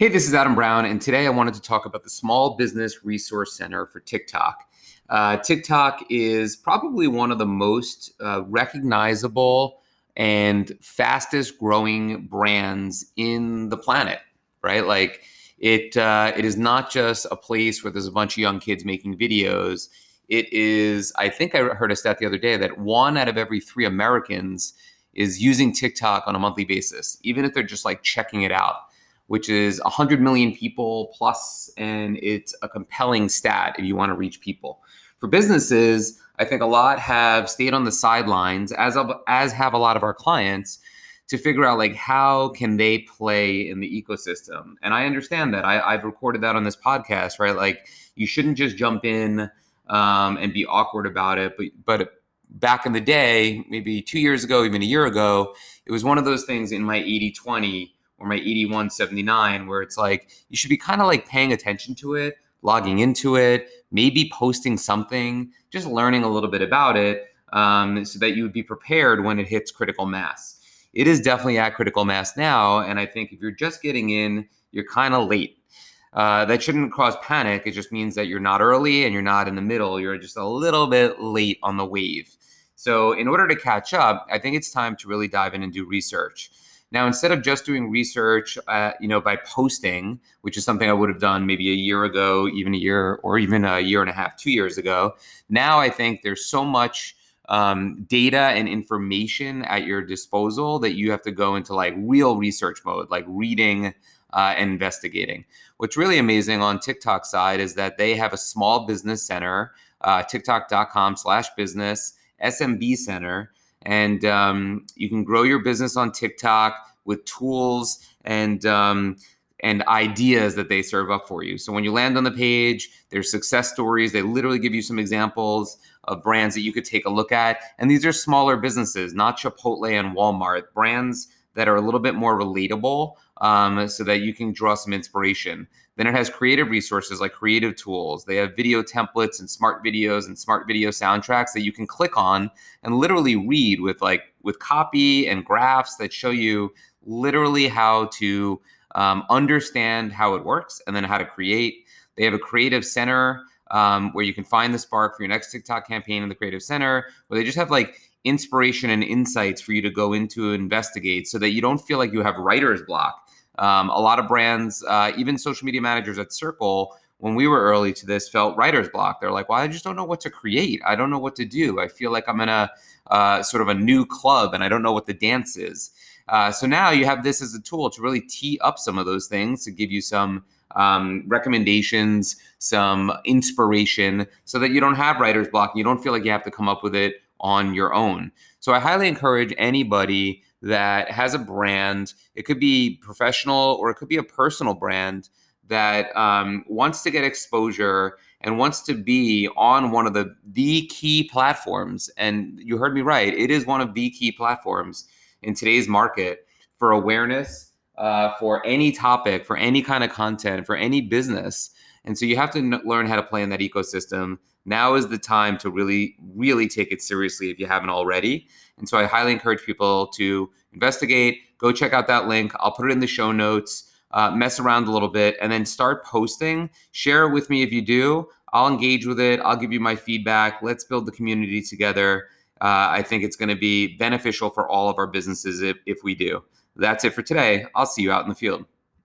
Hey, this is Adam Brown, and today I wanted to talk about the Small Business Resource Center for TikTok. Uh, TikTok is probably one of the most uh, recognizable and fastest growing brands in the planet, right? Like it, uh, it is not just a place where there's a bunch of young kids making videos. It is, I think I heard a stat the other day that one out of every three Americans is using TikTok on a monthly basis, even if they're just like checking it out which is 100 million people plus, and it's a compelling stat if you want to reach people. For businesses, I think a lot have stayed on the sidelines, as as have a lot of our clients, to figure out like how can they play in the ecosystem. And I understand that. I, have recorded that on this podcast, right? Like you shouldn't just jump in um, and be awkward about it, but but back in the day, maybe two years ago, even a year ago, it was one of those things in my 80 20 or my 8179 where it's like you should be kind of like paying attention to it logging into it maybe posting something just learning a little bit about it um, so that you would be prepared when it hits critical mass. It is definitely at critical mass now and i think if you're just getting in you're kind of late. Uh, that shouldn't cause panic it just means that you're not early and you're not in the middle you're just a little bit late on the wave. So in order to catch up i think it's time to really dive in and do research now, instead of just doing research, uh, you know, by posting, which is something I would have done maybe a year ago, even a year or even a year and a half, two years ago, now I think there's so much um, data and information at your disposal that you have to go into like real research mode, like reading uh, and investigating. What's really amazing on TikTok side is that they have a small business center, uh, TikTok.com slash business SMB center and um, you can grow your business on TikTok with tools and um, and ideas that they serve up for you. So when you land on the page, there's success stories. They literally give you some examples of brands that you could take a look at. And these are smaller businesses, not Chipotle and Walmart, brands that are a little bit more relatable um, so that you can draw some inspiration. Then it has creative resources like creative tools. They have video templates and smart videos and smart video soundtracks that you can click on and literally read with like with copy and graphs that show you literally how to um, understand how it works and then how to create. They have a creative center um, where you can find the spark for your next TikTok campaign in the creative center, where they just have like inspiration and insights for you to go into and investigate so that you don't feel like you have writer's block. Um, a lot of brands, uh, even social media managers at Circle, when we were early to this, felt writer's block. They're like, well, I just don't know what to create. I don't know what to do. I feel like I'm in a uh, sort of a new club and I don't know what the dance is. Uh, so now you have this as a tool to really tee up some of those things to give you some um, recommendations, some inspiration, so that you don't have writer's block. You don't feel like you have to come up with it on your own. So I highly encourage anybody that has a brand, it could be professional or it could be a personal brand that um, wants to get exposure and wants to be on one of the the key platforms. And you heard me right; it is one of the key platforms in today's market for awareness, uh, for any topic, for any kind of content, for any business. And so you have to n- learn how to play in that ecosystem. Now is the time to really, really take it seriously if you haven't already. And so I highly encourage people to investigate, go check out that link. I'll put it in the show notes, uh, mess around a little bit, and then start posting. Share it with me if you do. I'll engage with it. I'll give you my feedback. Let's build the community together. Uh, I think it's going to be beneficial for all of our businesses if, if we do. That's it for today. I'll see you out in the field.